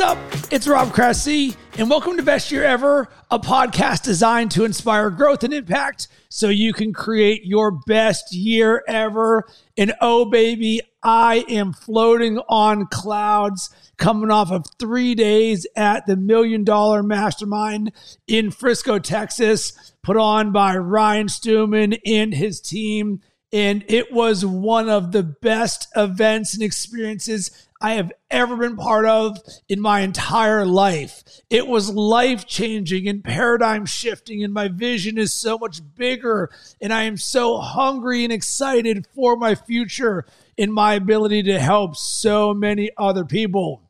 Up? It's Rob Cressy, and welcome to Best Year Ever, a podcast designed to inspire growth and impact so you can create your best year ever. And oh, baby, I am floating on clouds coming off of three days at the Million Dollar Mastermind in Frisco, Texas, put on by Ryan Stewman and his team. And it was one of the best events and experiences I have ever been part of in my entire life. It was life changing and paradigm shifting, and my vision is so much bigger. And I am so hungry and excited for my future in my ability to help so many other people.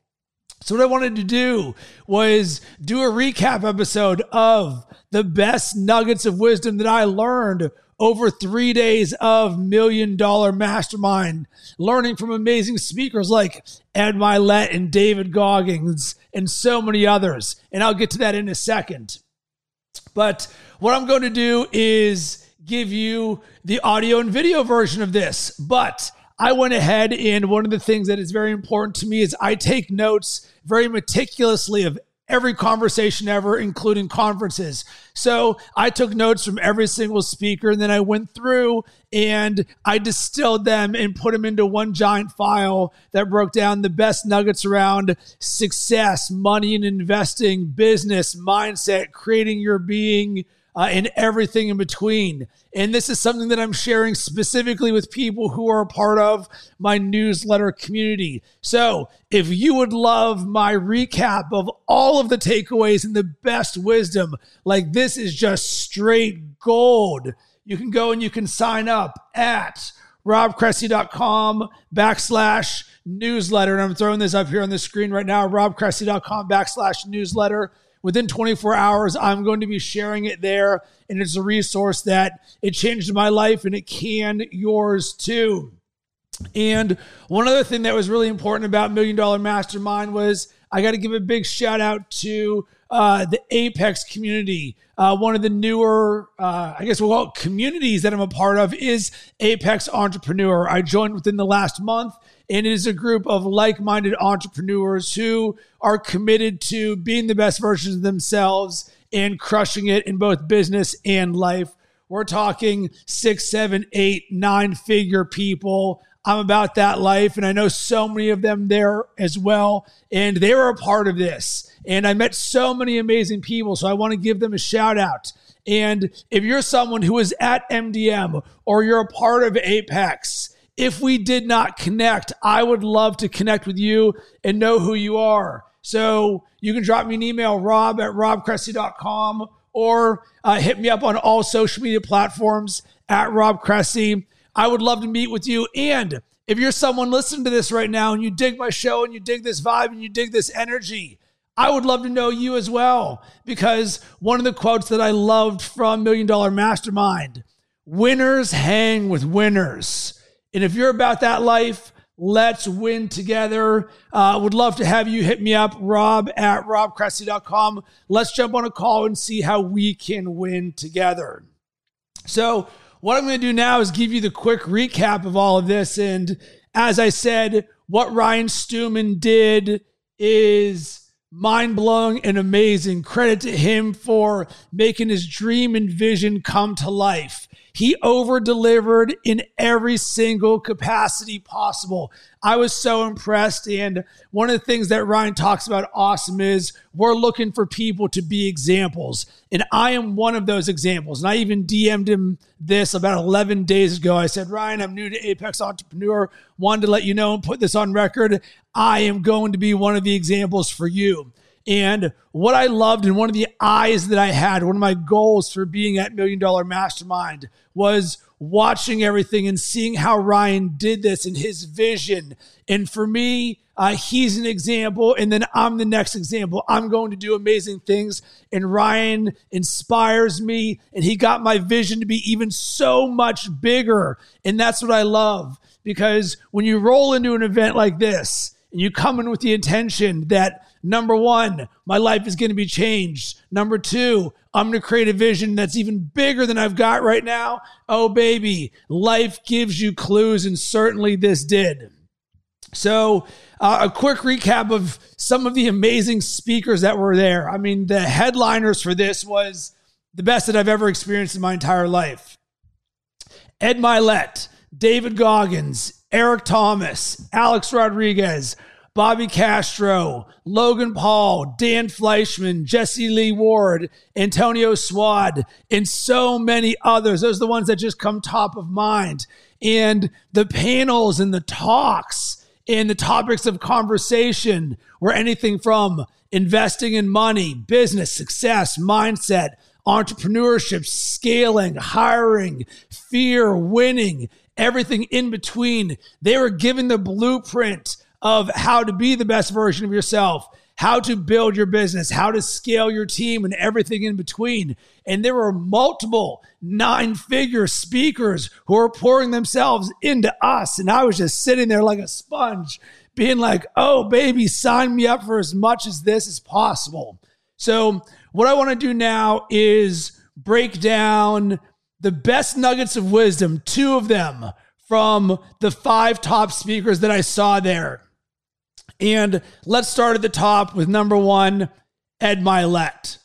So, what I wanted to do was do a recap episode of the best nuggets of wisdom that I learned over three days of million dollar mastermind, learning from amazing speakers like Ed Mylett and David Goggins and so many others. And I'll get to that in a second. But what I'm going to do is give you the audio and video version of this. But I went ahead and one of the things that is very important to me is I take notes very meticulously of every conversation ever, including conferences. So I took notes from every single speaker and then I went through and I distilled them and put them into one giant file that broke down the best nuggets around success, money and investing, business, mindset, creating your being uh, and everything in between. And this is something that I'm sharing specifically with people who are a part of my newsletter community. So if you would love my recap of all of the takeaways and the best wisdom, like this is just straight gold, you can go and you can sign up at robcressy.com backslash newsletter. And I'm throwing this up here on the screen right now, robcressy.com backslash newsletter within 24 hours, I'm going to be sharing it there. And it's a resource that it changed my life and it can yours too. And one other thing that was really important about Million Dollar Mastermind was I got to give a big shout out to uh, the Apex community. Uh, one of the newer, uh, I guess we'll call communities that I'm a part of is Apex Entrepreneur. I joined within the last month and it is a group of like minded entrepreneurs who are committed to being the best versions of themselves and crushing it in both business and life. We're talking six, seven, eight, nine figure people. I'm about that life, and I know so many of them there as well. And they were a part of this. And I met so many amazing people. So I want to give them a shout out. And if you're someone who is at MDM or you're a part of Apex, if we did not connect, I would love to connect with you and know who you are. So you can drop me an email, rob at robcressy.com, or uh, hit me up on all social media platforms at Rob. I would love to meet with you. And if you're someone listening to this right now and you dig my show and you dig this vibe and you dig this energy, I would love to know you as well. Because one of the quotes that I loved from Million Dollar Mastermind winners hang with winners. And if you're about that life, let's win together. Uh, would love to have you hit me up, rob at robcressy.com. Let's jump on a call and see how we can win together. So, what I'm going to do now is give you the quick recap of all of this. And as I said, what Ryan Stewman did is mind blowing and amazing. Credit to him for making his dream and vision come to life. He over delivered in every single capacity possible. I was so impressed. And one of the things that Ryan talks about awesome is we're looking for people to be examples. And I am one of those examples. And I even DM'd him this about 11 days ago. I said, Ryan, I'm new to Apex Entrepreneur. Wanted to let you know and put this on record. I am going to be one of the examples for you. And what I loved and one of the eyes that I had, one of my goals for being at Million Dollar Mastermind was watching everything and seeing how Ryan did this and his vision. And for me, uh, he's an example, and then I'm the next example. I'm going to do amazing things, and Ryan inspires me, and he got my vision to be even so much bigger. And that's what I love because when you roll into an event like this and you come in with the intention that Number one, my life is going to be changed. Number two, I'm going to create a vision that's even bigger than I've got right now. Oh, baby, life gives you clues, and certainly this did. So, uh, a quick recap of some of the amazing speakers that were there. I mean, the headliners for this was the best that I've ever experienced in my entire life. Ed Mylett, David Goggins, Eric Thomas, Alex Rodriguez, Bobby Castro, Logan Paul, Dan Fleyshman, Jesse Lee Ward, Antonio Swad, and so many others. Those are the ones that just come top of mind. And the panels and the talks and the topics of conversation were anything from investing in money, business, success, mindset, entrepreneurship, scaling, hiring, fear, winning, everything in between. They were giving the blueprint of how to be the best version of yourself, how to build your business, how to scale your team, and everything in between. And there were multiple nine figure speakers who were pouring themselves into us. And I was just sitting there like a sponge, being like, oh, baby, sign me up for as much as this as possible. So, what I want to do now is break down the best nuggets of wisdom, two of them from the five top speakers that I saw there. And let's start at the top with number one, Ed Mylett.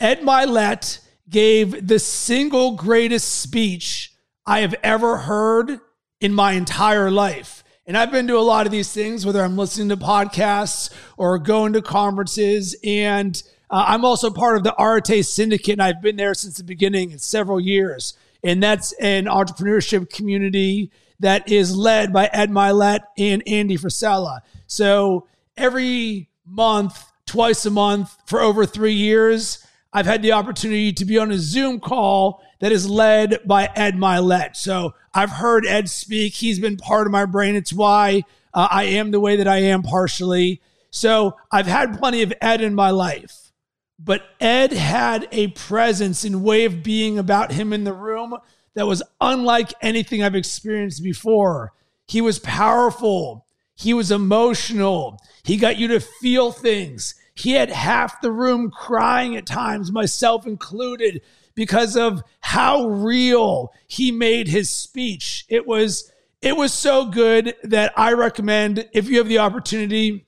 Ed Mylett gave the single greatest speech I have ever heard in my entire life. And I've been to a lot of these things, whether I'm listening to podcasts or going to conferences. And uh, I'm also part of the Arete Syndicate, and I've been there since the beginning, it's several years. And that's an entrepreneurship community that is led by Ed Mylett and Andy Frisella. So every month, twice a month for over three years, I've had the opportunity to be on a Zoom call that is led by Ed Mylett. So I've heard Ed speak. He's been part of my brain. It's why uh, I am the way that I am partially. So I've had plenty of Ed in my life, but Ed had a presence and way of being about him in the room that was unlike anything I've experienced before. He was powerful. He was emotional. He got you to feel things. He had half the room crying at times, myself included, because of how real he made his speech. It was it was so good that I recommend if you have the opportunity,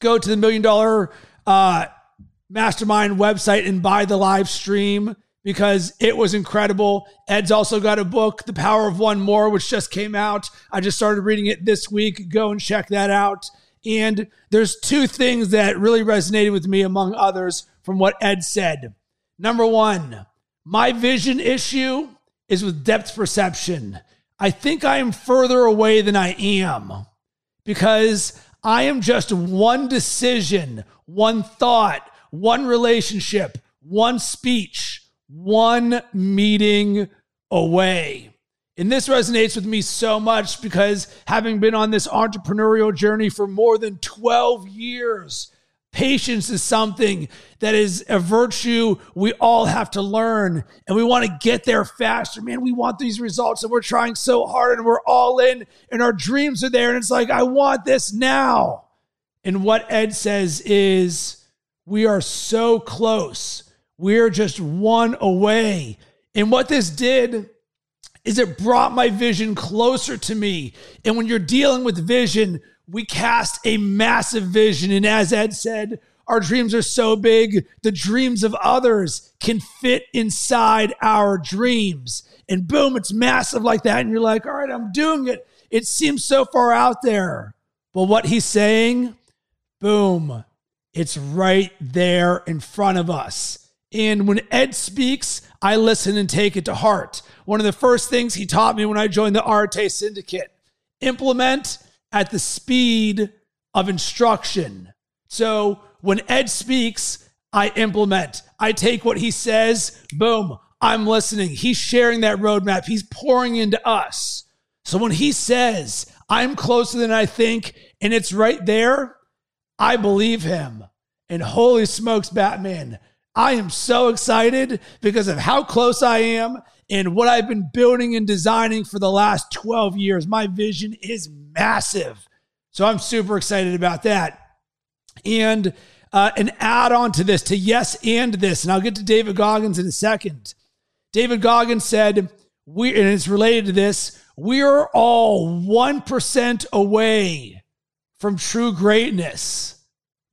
go to the Million Dollar uh, Mastermind website and buy the live stream because it was incredible. Ed's also got a book, The Power of One More, which just came out. I just started reading it this week. Go and check that out. And there's two things that really resonated with me, among others, from what Ed said. Number one, my vision issue is with depth perception. I think I am further away than I am because I am just one decision, one thought, one relationship, one speech one meeting away. And this resonates with me so much because having been on this entrepreneurial journey for more than 12 years, patience is something that is a virtue we all have to learn. And we want to get there faster. Man, we want these results and we're trying so hard and we're all in and our dreams are there. And it's like, I want this now. And what Ed says is, we are so close we're just one away. And what this did is it brought my vision closer to me. And when you're dealing with vision, we cast a massive vision. And as Ed said, our dreams are so big, the dreams of others can fit inside our dreams. And boom, it's massive like that. And you're like, all right, I'm doing it. It seems so far out there. But what he's saying, boom, it's right there in front of us. And when Ed speaks, I listen and take it to heart. One of the first things he taught me when I joined the Arete Syndicate implement at the speed of instruction. So when Ed speaks, I implement. I take what he says, boom, I'm listening. He's sharing that roadmap, he's pouring into us. So when he says, I'm closer than I think, and it's right there, I believe him. And holy smokes, Batman, I am so excited because of how close I am and what I've been building and designing for the last 12 years. My vision is massive. So I'm super excited about that. And uh, an add on to this, to yes and this, and I'll get to David Goggins in a second. David Goggins said, we, and it's related to this, we're all 1% away from true greatness.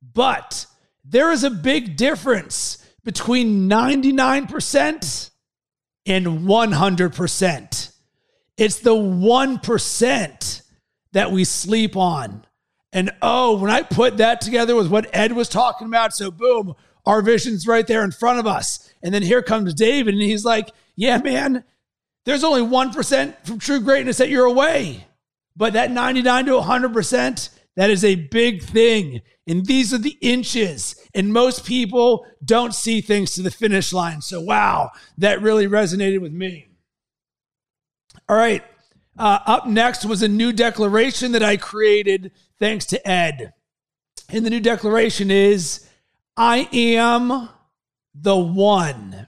But there is a big difference between 99% and 100%. It's the 1% that we sleep on. And oh, when I put that together with what Ed was talking about, so boom, our vision's right there in front of us. And then here comes David, and he's like, Yeah, man, there's only 1% from true greatness that you're away. But that 99 to 100%, that is a big thing. And these are the inches. And most people don't see things to the finish line. So, wow, that really resonated with me. All right. Uh, up next was a new declaration that I created thanks to Ed. And the new declaration is I am the one.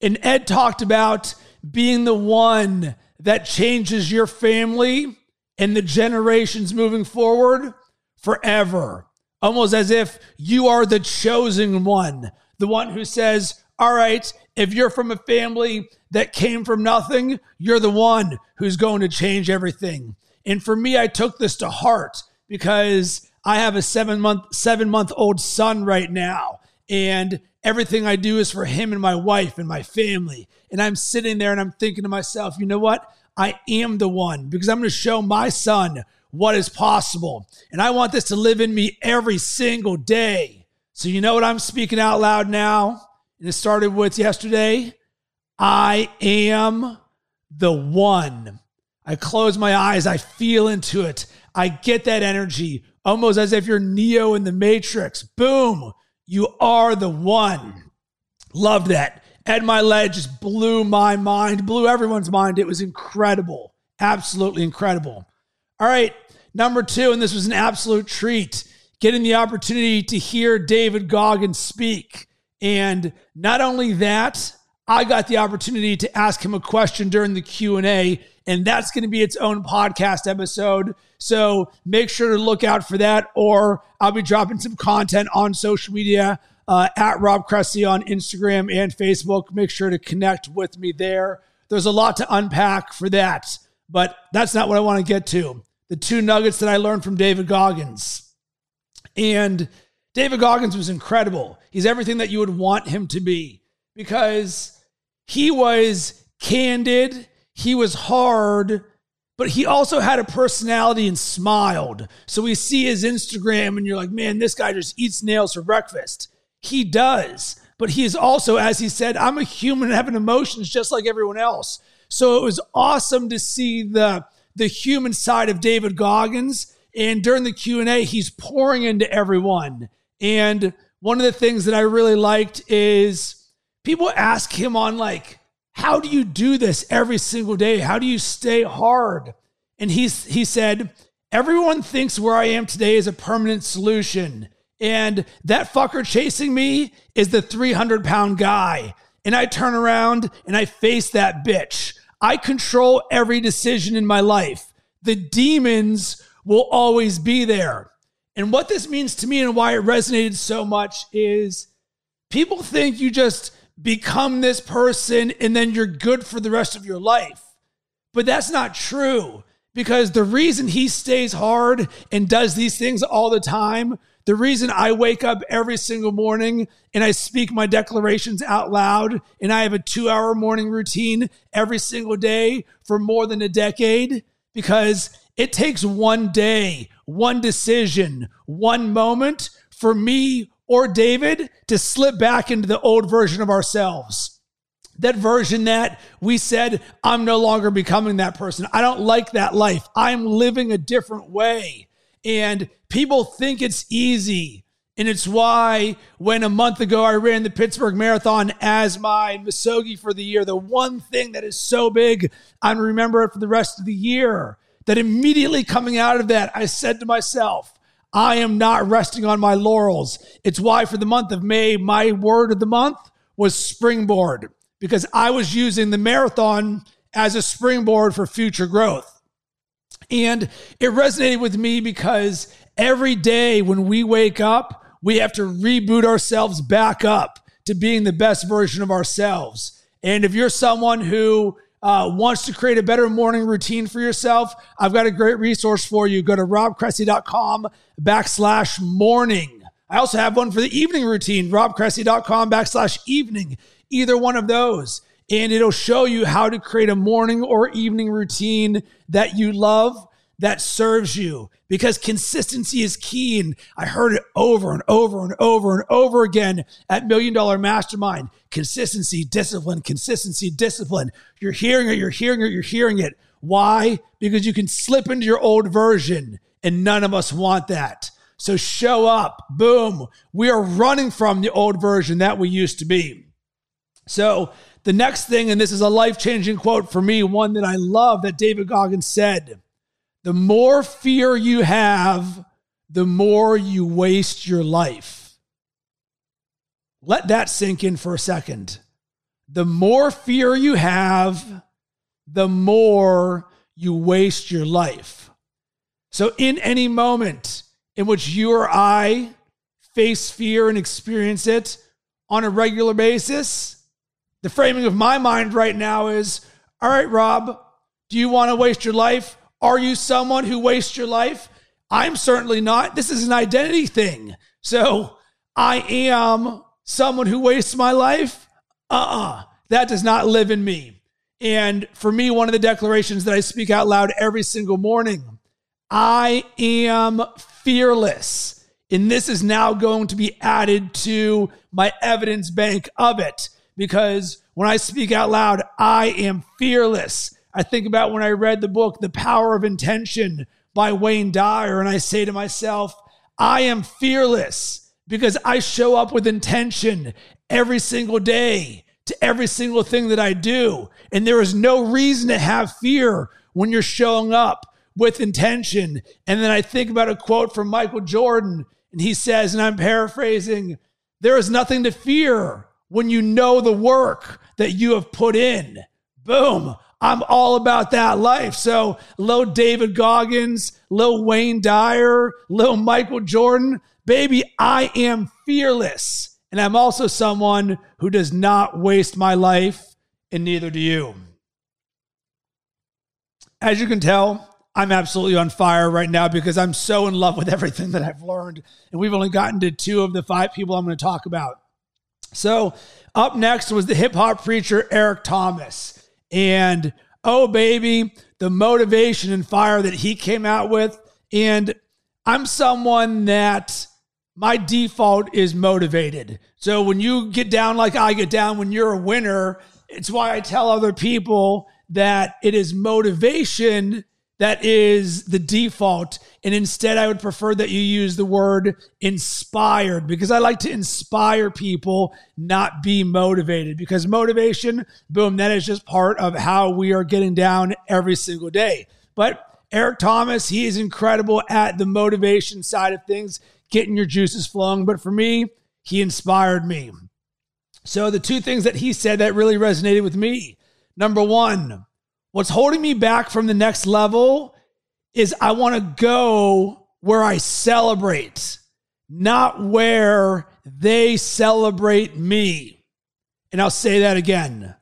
And Ed talked about being the one that changes your family and the generations moving forward forever. Almost as if you are the chosen one, the one who says, All right, if you're from a family that came from nothing, you're the one who's going to change everything. And for me, I took this to heart because I have a seven month, seven month old son right now. And everything I do is for him and my wife and my family. And I'm sitting there and I'm thinking to myself, you know what? I am the one because I'm going to show my son what is possible. And I want this to live in me every single day. So, you know what I'm speaking out loud now? And it started with yesterday. I am the one. I close my eyes, I feel into it. I get that energy almost as if you're Neo in the Matrix. Boom, you are the one. Love that. Ed Mylett just blew my mind, blew everyone's mind. It was incredible. Absolutely incredible. All right, number two, and this was an absolute treat, getting the opportunity to hear David Goggins speak. And not only that, I got the opportunity to ask him a question during the Q&A, and that's going to be its own podcast episode. So make sure to look out for that, or I'll be dropping some content on social media uh, at Rob Cressy on Instagram and Facebook. Make sure to connect with me there. There's a lot to unpack for that, but that's not what I want to get to. The two nuggets that I learned from David Goggins. And David Goggins was incredible. He's everything that you would want him to be because he was candid, he was hard, but he also had a personality and smiled. So we see his Instagram and you're like, man, this guy just eats nails for breakfast. He does. But he is also, as he said, I'm a human having emotions just like everyone else. So it was awesome to see the, the human side of David Goggins. And during the Q&A, he's pouring into everyone. And one of the things that I really liked is people ask him on like, how do you do this every single day? How do you stay hard? And he's, he said, everyone thinks where I am today is a permanent solution. And that fucker chasing me is the 300 pound guy. And I turn around and I face that bitch. I control every decision in my life. The demons will always be there. And what this means to me and why it resonated so much is people think you just become this person and then you're good for the rest of your life. But that's not true because the reason he stays hard and does these things all the time the reason I wake up every single morning and I speak my declarations out loud and I have a two hour morning routine every single day for more than a decade because it takes one day, one decision, one moment for me or David to slip back into the old version of ourselves. That version that we said, I'm no longer becoming that person. I don't like that life. I'm living a different way. And people think it's easy. And it's why when a month ago I ran the Pittsburgh Marathon as my Misogi for the year, the one thing that is so big, I'm remember it for the rest of the year. That immediately coming out of that, I said to myself, I am not resting on my laurels. It's why for the month of May, my word of the month was springboard because I was using the marathon as a springboard for future growth. And it resonated with me because every day when we wake up, we have to reboot ourselves back up to being the best version of ourselves. And if you're someone who uh, wants to create a better morning routine for yourself, I've got a great resource for you. Go to robcressy.com backslash morning. I also have one for the evening routine, robcressy.com backslash evening, either one of those. And it'll show you how to create a morning or evening routine that you love that serves you because consistency is key. And I heard it over and over and over and over again at Million Dollar Mastermind. Consistency, discipline, consistency, discipline. You're hearing it, you're hearing it, you're hearing it. Why? Because you can slip into your old version, and none of us want that. So show up. Boom. We are running from the old version that we used to be. So the next thing, and this is a life changing quote for me, one that I love that David Goggins said the more fear you have, the more you waste your life. Let that sink in for a second. The more fear you have, the more you waste your life. So, in any moment in which you or I face fear and experience it on a regular basis, the framing of my mind right now is all right, Rob, do you want to waste your life? Are you someone who wastes your life? I'm certainly not. This is an identity thing. So I am someone who wastes my life. Uh uh-uh. uh That does not live in me. And for me, one of the declarations that I speak out loud every single morning I am fearless. And this is now going to be added to my evidence bank of it because when I speak out loud, I am fearless. I think about when I read the book, The Power of Intention by Wayne Dyer, and I say to myself, I am fearless because I show up with intention every single day to every single thing that I do. And there is no reason to have fear when you're showing up with intention. And then I think about a quote from Michael Jordan, and he says, and I'm paraphrasing, there is nothing to fear when you know the work that you have put in. Boom. I'm all about that life. So, low David Goggins, low Wayne Dyer, low Michael Jordan, baby, I am fearless. And I'm also someone who does not waste my life, and neither do you. As you can tell, I'm absolutely on fire right now because I'm so in love with everything that I've learned. And we've only gotten to two of the five people I'm going to talk about. So, up next was the hip hop preacher Eric Thomas. And oh, baby, the motivation and fire that he came out with. And I'm someone that my default is motivated. So when you get down like I get down, when you're a winner, it's why I tell other people that it is motivation that is the default. And instead, I would prefer that you use the word inspired because I like to inspire people, not be motivated. Because motivation, boom, that is just part of how we are getting down every single day. But Eric Thomas, he is incredible at the motivation side of things, getting your juices flowing. But for me, he inspired me. So the two things that he said that really resonated with me number one, What's holding me back from the next level is I want to go where I celebrate, not where they celebrate me. And I'll say that again.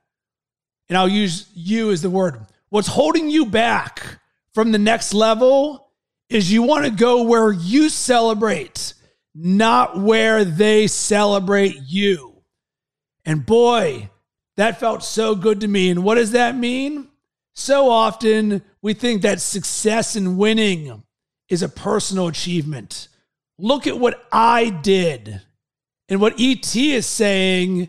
And I'll use you as the word. What's holding you back from the next level is you want to go where you celebrate, not where they celebrate you. And boy, that felt so good to me. And what does that mean? So often we think that success and winning is a personal achievement. Look at what I did. And what ET is saying,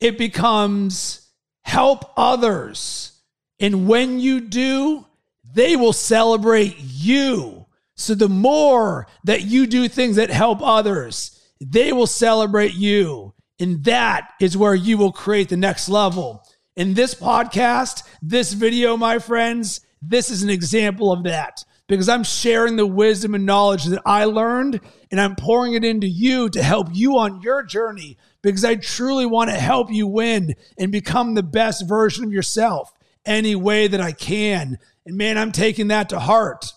it becomes help others. And when you do, they will celebrate you. So the more that you do things that help others, they will celebrate you. And that is where you will create the next level. In this podcast, this video, my friends, this is an example of that because I'm sharing the wisdom and knowledge that I learned and I'm pouring it into you to help you on your journey because I truly want to help you win and become the best version of yourself any way that I can. And man, I'm taking that to heart.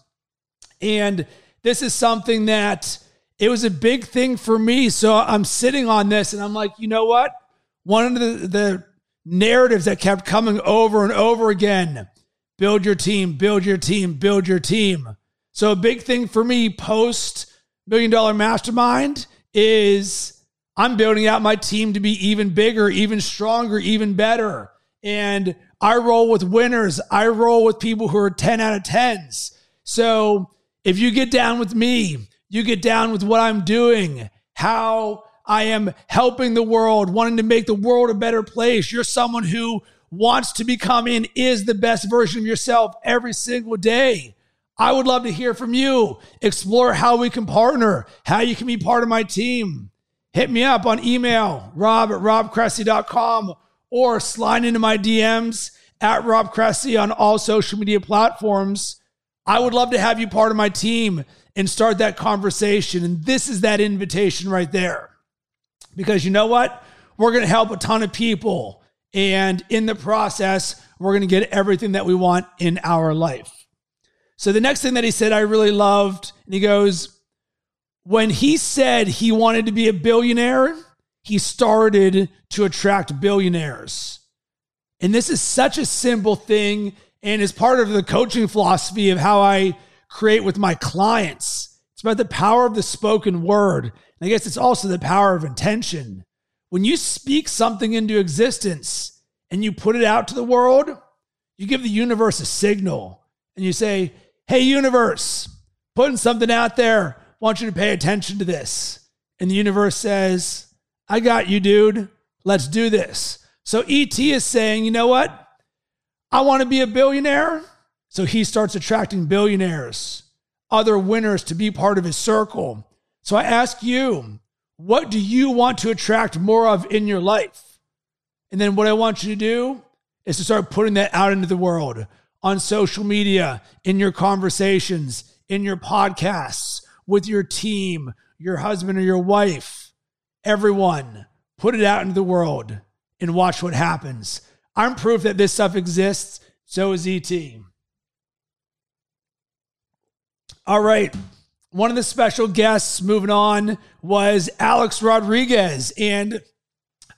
And this is something that it was a big thing for me. So I'm sitting on this and I'm like, you know what? One of the, the narratives that kept coming over and over again build your team, build your team, build your team. So, a big thing for me post million dollar mastermind is I'm building out my team to be even bigger, even stronger, even better. And I roll with winners. I roll with people who are 10 out of 10s. So if you get down with me, you get down with what I'm doing, how I am helping the world, wanting to make the world a better place. You're someone who wants to become and is the best version of yourself every single day. I would love to hear from you. Explore how we can partner, how you can be part of my team. Hit me up on email, rob at robcressy.com, or slide into my DMs at Rob Cressy on all social media platforms. I would love to have you part of my team and start that conversation. And this is that invitation right there. Because you know what? We're going to help a ton of people. And in the process, we're going to get everything that we want in our life. So the next thing that he said I really loved, and he goes, when he said he wanted to be a billionaire, he started to attract billionaires. And this is such a simple thing and is part of the coaching philosophy of how I create with my clients. About the power of the spoken word. And I guess it's also the power of intention. When you speak something into existence and you put it out to the world, you give the universe a signal and you say, Hey, universe, putting something out there. want you to pay attention to this. And the universe says, I got you, dude. Let's do this. So ET is saying, you know what? I want to be a billionaire. So he starts attracting billionaires, other winners to be part of his circle. So I ask you, what do you want to attract more of in your life? And then what I want you to do is to start putting that out into the world on social media, in your conversations, in your podcasts, with your team, your husband or your wife, everyone. Put it out into the world and watch what happens. I'm proof that this stuff exists. So is ET. All right. One of the special guests moving on was Alex Rodriguez. And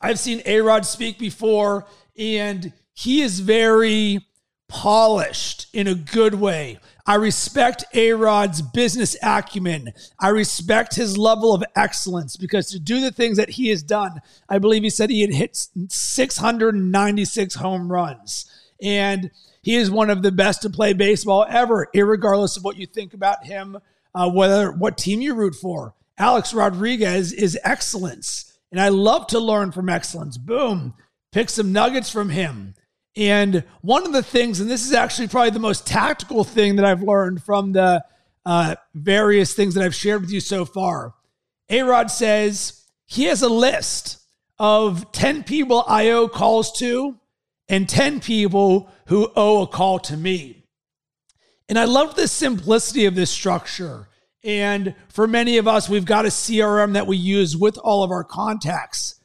I've seen A Rod speak before, and he is very polished in a good way. I respect A Rod's business acumen. I respect his level of excellence because to do the things that he has done, I believe he said he had hit 696 home runs. And he is one of the best to play baseball ever, regardless of what you think about him, uh, whether what team you root for. Alex Rodriguez is excellence. And I love to learn from excellence. Boom. Pick some nuggets from him. And one of the things, and this is actually probably the most tactical thing that I've learned from the uh, various things that I've shared with you so far. A Rod says he has a list of 10 people I owe calls to and 10 people who owe a call to me. And I love the simplicity of this structure. And for many of us, we've got a CRM that we use with all of our contacts.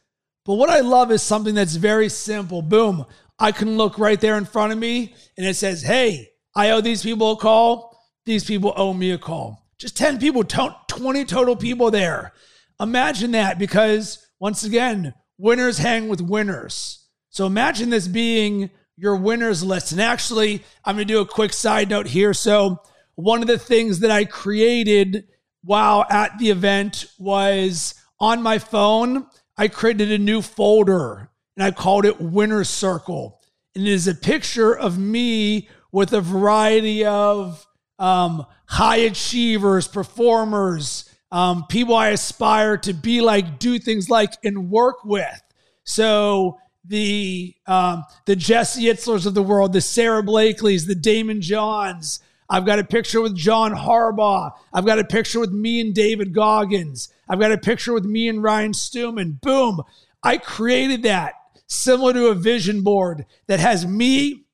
But what I love is something that's very simple. Boom. I can look right there in front of me and it says, Hey, I owe these people a call. These people owe me a call. Just 10 people, 20 total people there. Imagine that because once again, winners hang with winners. So imagine this being your winners list. And actually, I'm going to do a quick side note here. So, one of the things that I created while at the event was on my phone, I created a new folder and I called it Winner Circle. And it is a picture of me with a variety of um, high achievers, performers, um, people I aspire to be like, do things like, and work with. So the um, the Jesse Itzlers of the world, the Sara Blakelys, the Daymond Johns. I've got a picture with John Harbaugh. I've got a picture with me and David Goggins. I've got a picture with me and Ryan Stewman. Boom. I created that similar to a vision board that has me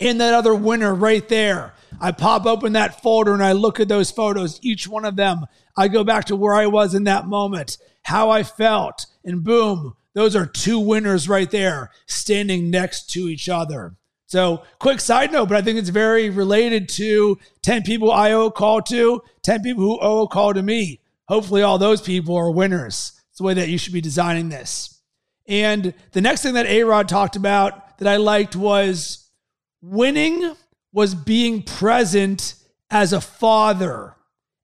and that other winner right there. I pop open that folder and I look at those photos, each one of them. I go back to where I was in that moment, how I felt, and boom, those are two winners right there standing next to each other. So, quick side note, but I think it's very related to 10 people I owe a call to, 10 people who owe a call to me. Hopefully, all those people are winners. It's the way that you should be designing this. And the next thing that A Rod talked about that I liked was winning was being present as a father,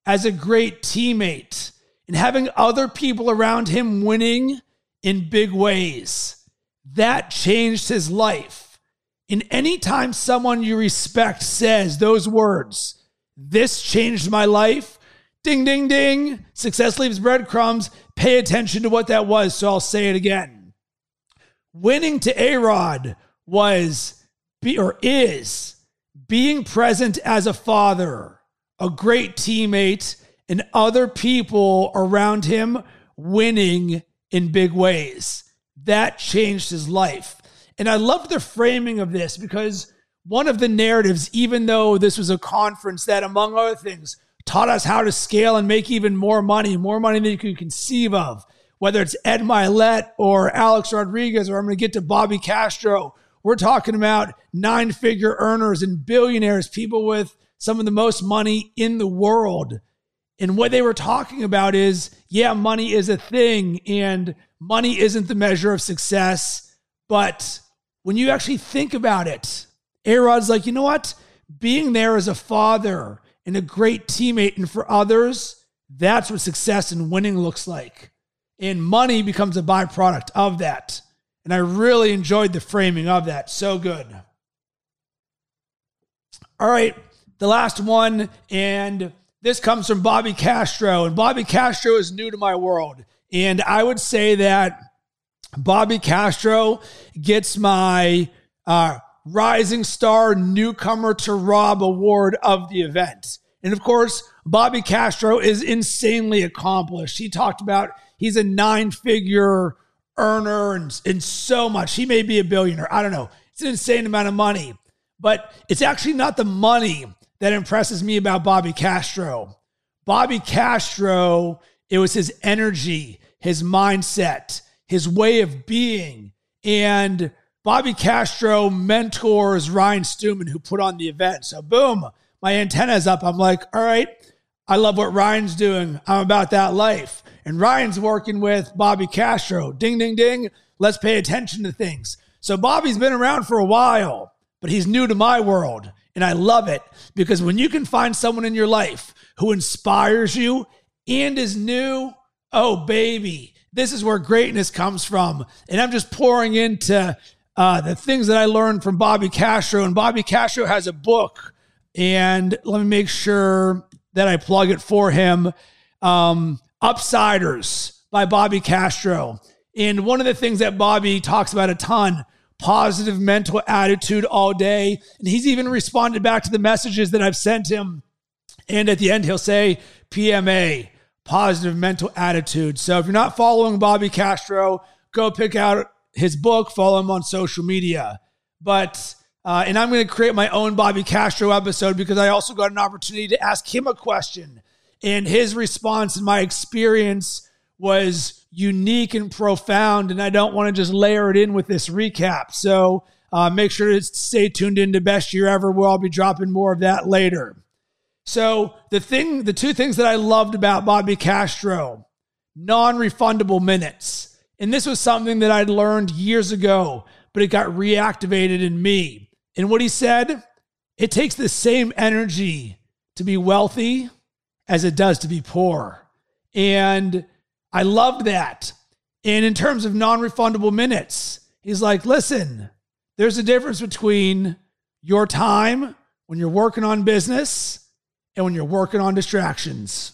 as a great teammate, and having other people around him winning in big ways. That changed his life. And anytime someone you respect says those words, this changed my life, ding, ding, ding, success leaves breadcrumbs, pay attention to what that was. So I'll say it again. Winning to A Rod was, be, or is, being present as a father, a great teammate, and other people around him winning in big ways. That changed his life. And I love the framing of this because one of the narratives, even though this was a conference that, among other things, taught us how to scale and make even more money, more money than you can conceive of, whether it's Ed Mylett or Alex Rodriguez, or I'm going to get to Bobby Castro. We're talking about nine figure earners and billionaires, people with some of the most money in the world. And what they were talking about is yeah, money is a thing and money isn't the measure of success. But when you actually think about it, A Rod's like, you know what? Being there as a father and a great teammate and for others, that's what success and winning looks like. And money becomes a byproduct of that. And I really enjoyed the framing of that. So good. All right, the last one. And this comes from Bobby Castro, and Bobby Castro is new to my world. And I would say that Bobby Castro gets my uh, Rising Star Newcomer to Rob Award of the event. And of course, Bobby Castro is insanely accomplished. He talked about he's a nine figure earner and, and so much. He may be a billionaire. I don't know. It's an insane amount of money. But it's actually not the money that impresses me about Bobby Castro. Bobby Castro, it was his energy, his mindset, his way of being. And Bobby Castro mentors Ryan Stewman, who put on the event. So, boom, my antenna's up. I'm like, all right, I love what Ryan's doing. I'm about that life. And Ryan's working with Bobby Castro. Ding, ding, ding. Let's pay attention to things. So, Bobby's been around for a while, but he's new to my world. And I love it because when you can find someone in your life who inspires you and is new, oh, baby, this is where greatness comes from. And I'm just pouring into uh, the things that I learned from Bobby Castro. And Bobby Castro has a book. And let me make sure that I plug it for him um, Upsiders by Bobby Castro. And one of the things that Bobby talks about a ton positive mental attitude all day. And he's even responded back to the messages that I've sent him. And at the end, he'll say PMA, positive mental attitude. So if you're not following Bobby Castro, go pick out his book, follow him on social media. But, uh, and I'm going to create my own Bobby Castro episode because I also got an opportunity to ask him a question. And his response and my experience was unique and profound, and I don't want to just layer it in with this recap. So uh, make sure to stay tuned in to Best Year Ever. We'll all be dropping more of that later. So the thing, the two things that I loved about Bobby Castro, non-refundable minutes. And this was something that I'd learned years ago, but it got reactivated in me. And what he said, it takes the same energy to be wealthy as it does to be poor. And I loved that. And in terms of non refundable minutes, he's like, listen, there's a difference between your time when you're working on business and when you're working on distractions.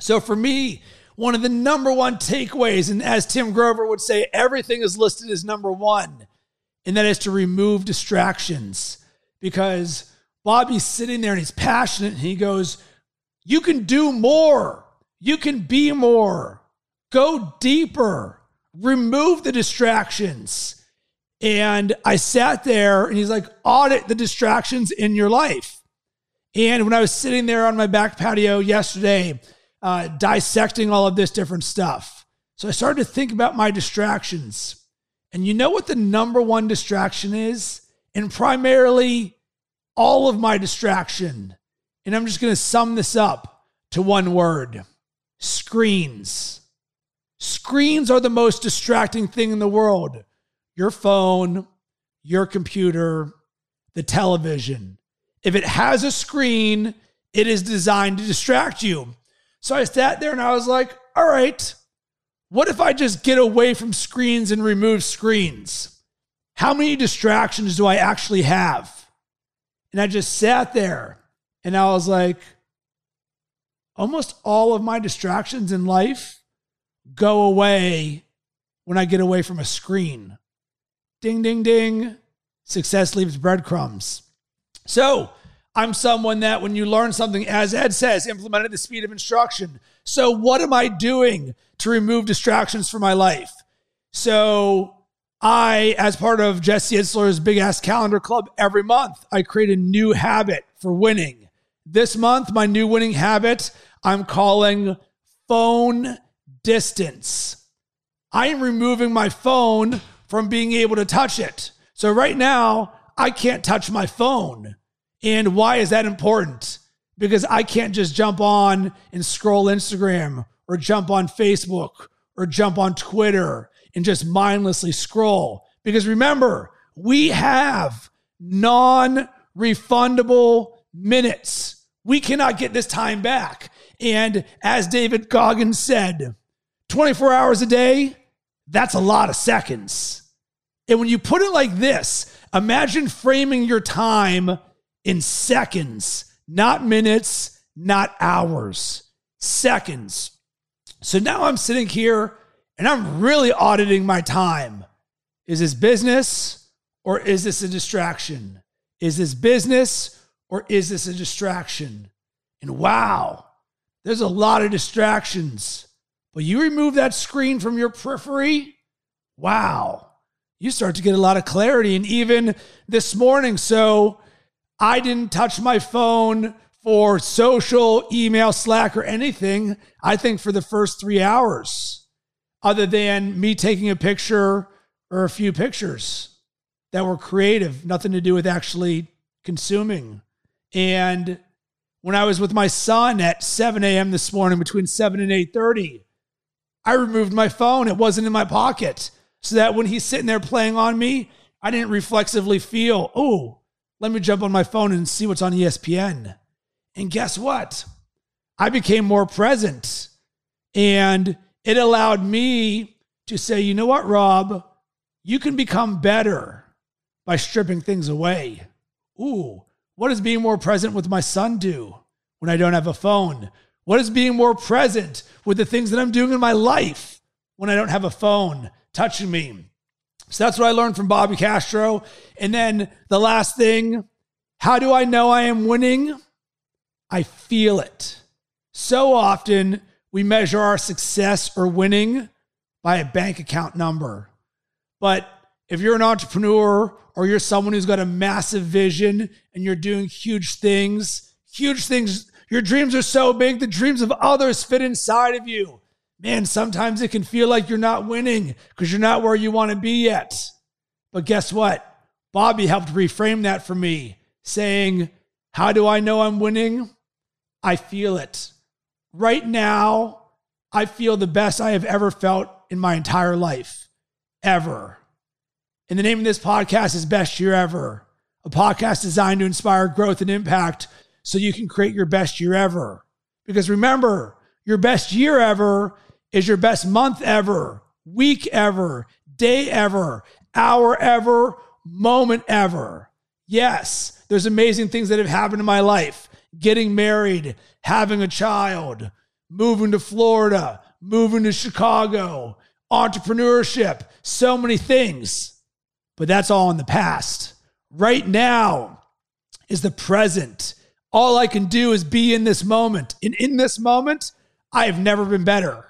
So for me, one of the number one takeaways, and as Tim Grover would say, everything is listed as number one, and that is to remove distractions. Because Bobby's sitting there and he's passionate and he goes, You can do more, you can be more. Go deeper, remove the distractions. And I sat there and he's like, audit the distractions in your life. And when I was sitting there on my back patio yesterday, uh, dissecting all of this different stuff, so I started to think about my distractions. And you know what the number one distraction is? And primarily all of my distraction. And I'm just going to sum this up to one word screens Screens are the most distracting thing in the world. Your phone, your computer, the television. If it has a screen, it is designed to distract you. So I sat there and I was like, all right, what if I just get away from screens and remove screens? How many distractions do I actually have? And I just sat there and I was like, almost all of my distractions in life go away when I get away from a screen. Ding, ding, ding. Success leaves breadcrumbs. So I'm someone that when you learn something, as Ed says, implement at the speed of instruction. So what am I doing to remove distractions from my life? So I, as part of Jesse Itzler's Big Ass Calendar Club, every month I create a new habit for winning. This month, my new winning habit I'm calling phone distance. I am removing my phone from being able to touch it. So right now, I can't touch my phone. And why is that important? Because I can't just jump on and scroll Instagram or jump on Facebook or jump on Twitter and just mindlessly scroll. Because remember, we have non refundable minutes. We cannot get this time back. And as David Goggins said, 24 hours a day, that's a lot of seconds. And when you put it like this, imagine framing your time in seconds, not minutes, not hours, seconds. So now I'm sitting here and I'm really auditing my time. Is this business or is this a distraction? Is this business or is this a distraction? And wow, there's a lot of distractions. But you remove that screen from your periphery, wow, you start to get a lot of clarity. And even this morning, so I didn't touch my phone for social, email, Slack, or anything, I think for the first three hours, other than me taking a picture or a few pictures that were creative, nothing to do with actually consuming. And when I was with my son at 7 a.m. this morning, between 7 and 8:30, I removed my phone. It wasn't in my pocket. So that when he's sitting there playing on me, I didn't reflexively feel, oh, let me jump on my phone and see what's on ESPN. And guess what? I became more present. And it allowed me to say, you know what, Rob? You can become better by stripping things away. Ooh, what does being more present with my son do when I don't have a phone? What is being more present with the things that I'm doing in my life when I don't have a phone touching me? So that's what I learned from Bobby Castro. And then the last thing how do I know I am winning? I feel it. So often we measure our success or winning by a bank account number. But if you're an entrepreneur or you're someone who's got a massive vision and you're doing huge things, huge things, your dreams are so big, the dreams of others fit inside of you. Man, sometimes it can feel like you're not winning because you're not where you want to be yet. But guess what? Bobby helped reframe that for me, saying, How do I know I'm winning? I feel it. Right now, I feel the best I have ever felt in my entire life, ever. And the name of this podcast is Best Year Ever, a podcast designed to inspire growth and impact so you can create your best year ever. Because remember, your best year ever is your best month ever, week ever, day ever, hour ever, moment ever. Yes, there's amazing things that have happened in my life getting married, having a child, moving to Florida, moving to Chicago, entrepreneurship, so many things but that's all in the past. Right now is the present. All I can do is be in this moment. And in this moment, I have never been better,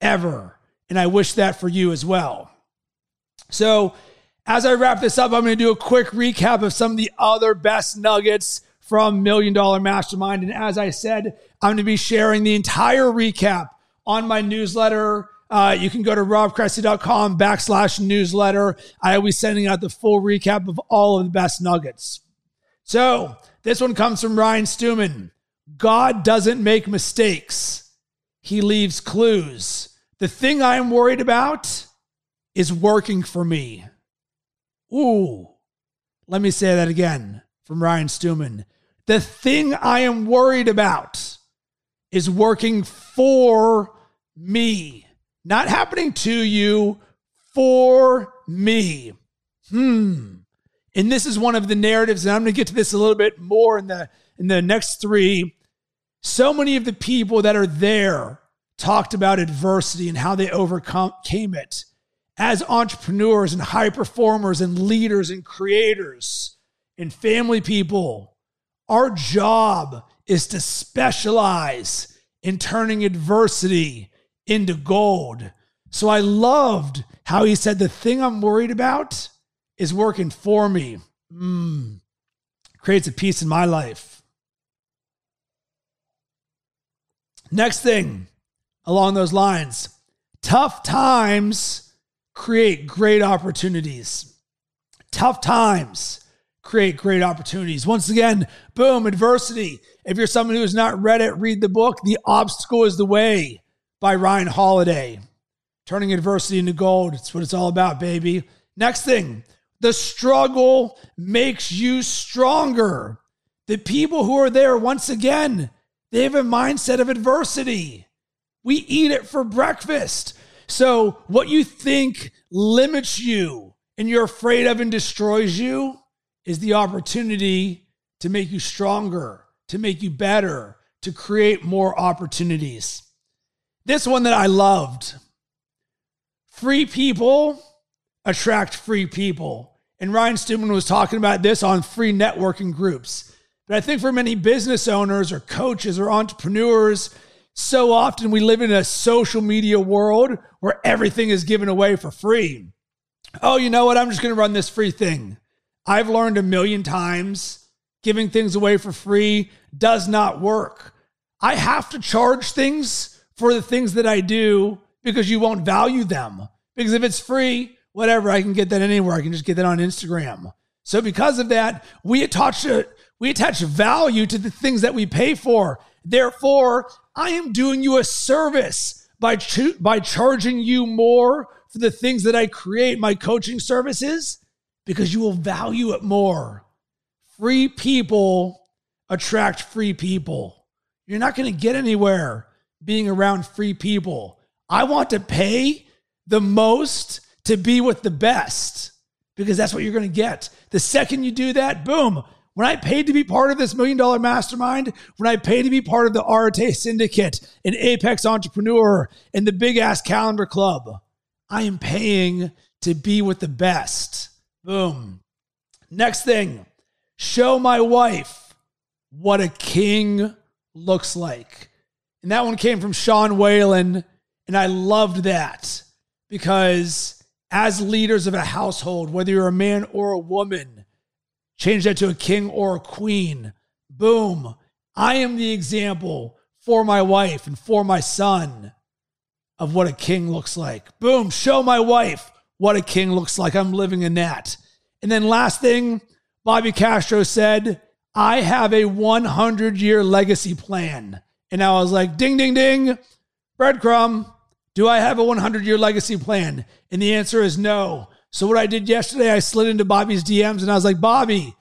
ever. And I wish that for you as well. So, as I wrap this up, I'm going to do a quick recap of some of the other best nuggets from Million Dollar Mastermind. And as I said, I'm going to be sharing the entire recap on my newsletter uh, you can go to robcressy.com backslash newsletter. I will be sending out the full recap of all of the best nuggets. So this one comes from Ryan Stewman. God doesn't make mistakes. He leaves clues. The thing I am worried about is working for me. Ooh, let me say that again from Ryan Stewman. The thing I am worried about is working for me, not happening to you, for me. Hmm. And this is one of the narratives, and I'm going to get to this a little bit more in the in the next three. So many of the people that are there talked about adversity and how they overcame it as entrepreneurs and high performers and leaders and creators and family people. Our job is to specialize in turning adversity into gold. So I loved how he said, The thing I'm worried about is working for me. Mm, creates a peace in my life. Next thing along those lines tough times create great opportunities. Tough times create great opportunities. Once again, boom, adversity. If you're someone who has not read it, read the book, The Obstacle is the Way by Ryan Holiday. Turning adversity into gold. It's what it's all about, baby. Next thing, the struggle makes you stronger. The people who are there, once again, they have a mindset of adversity. We eat it for breakfast. So, what you think limits you and you're afraid of and destroys you is the opportunity to make you stronger, to make you better, to create more opportunities. This one that I loved free people attract free people. And Ryan Stewman was talking about this on free networking groups. But I think for many business owners or coaches or entrepreneurs, so often we live in a social media world where everything is given away for free. Oh, you know what? I'm just going to run this free thing. I've learned a million times giving things away for free does not work. I have to charge things for the things that I do because you won't value them. Because if it's free, whatever, I can get that anywhere. I can just get that on Instagram. So because of that, we attach we attach value to the things that we pay for. Therefore, I am doing you a service by ch- by charging you more for the things that I create, my coaching services because you will value it more. Free people attract free people. You're not going to get anywhere being around free people. I want to pay the most to be with the best because that's what you're going to get. The second you do that, boom. When I paid to be part of this million dollar mastermind, when I paid to be part of the Arete Syndicate, an Apex Entrepreneur, and the Big Ass Calendar Club, I am paying to be with the best. Boom. Next thing, show my wife what a king looks like. And that one came from Sean Whalen. And I loved that because as leaders of a household, whether you're a man or a woman, change that to a king or a queen. Boom. I am the example for my wife and for my son of what a king looks like. Boom. Show my wife what a king looks like. I'm living in that. And then last thing, Bobby Castro said, I have a 100 year legacy plan. And I was like, ding, ding, ding, breadcrumb. Do I have a 100 year legacy plan? And the answer is no. So, what I did yesterday, I slid into Bobby's DMs and I was like, Bobby,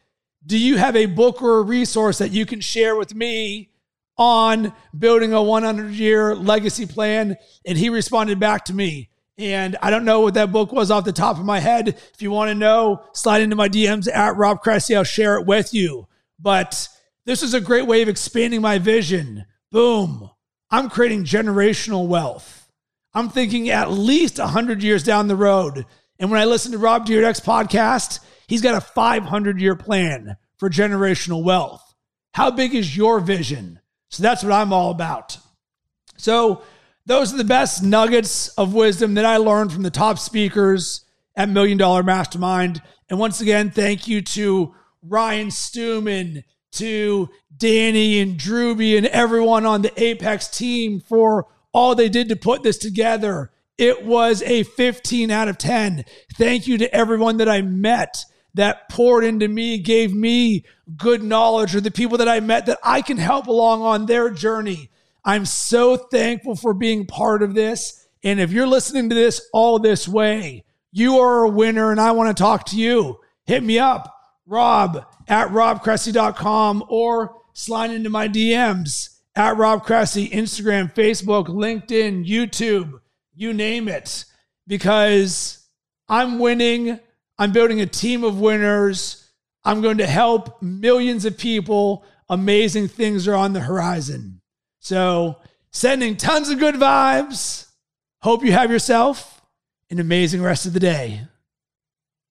do you have a book or a resource that you can share with me on building a 100 year legacy plan? And he responded back to me. And I don't know what that book was off the top of my head. If you want to know, slide into my DMs at Rob Cressy. I'll share it with you. But this is a great way of expanding my vision. Boom. I'm creating generational wealth. I'm thinking at least 100 years down the road. And when I listen to Rob Dyrdek's podcast, he's got a 500 year plan for generational wealth. How big is your vision? So that's what I'm all about. So those are the best nuggets of wisdom that I learned from the top speakers at Million Dollar Mastermind. And once again, thank you to Ryan Stewman, to Danny and Drewby and everyone on the Apex team for all they did to put this together. It was a 15 out of 10. Thank you to everyone that I met that poured into me, gave me good knowledge, or the people that I met that I can help along on their journey. I'm so thankful for being part of this. And if you're listening to this all this way, you are a winner and I want to talk to you. Hit me up, rob at robcressy.com or slide into my DMs at Rob Cressy, Instagram, Facebook, LinkedIn, YouTube, you name it, because I'm winning. I'm building a team of winners. I'm going to help millions of people. Amazing things are on the horizon. So, sending tons of good vibes. Hope you have yourself an amazing rest of the day.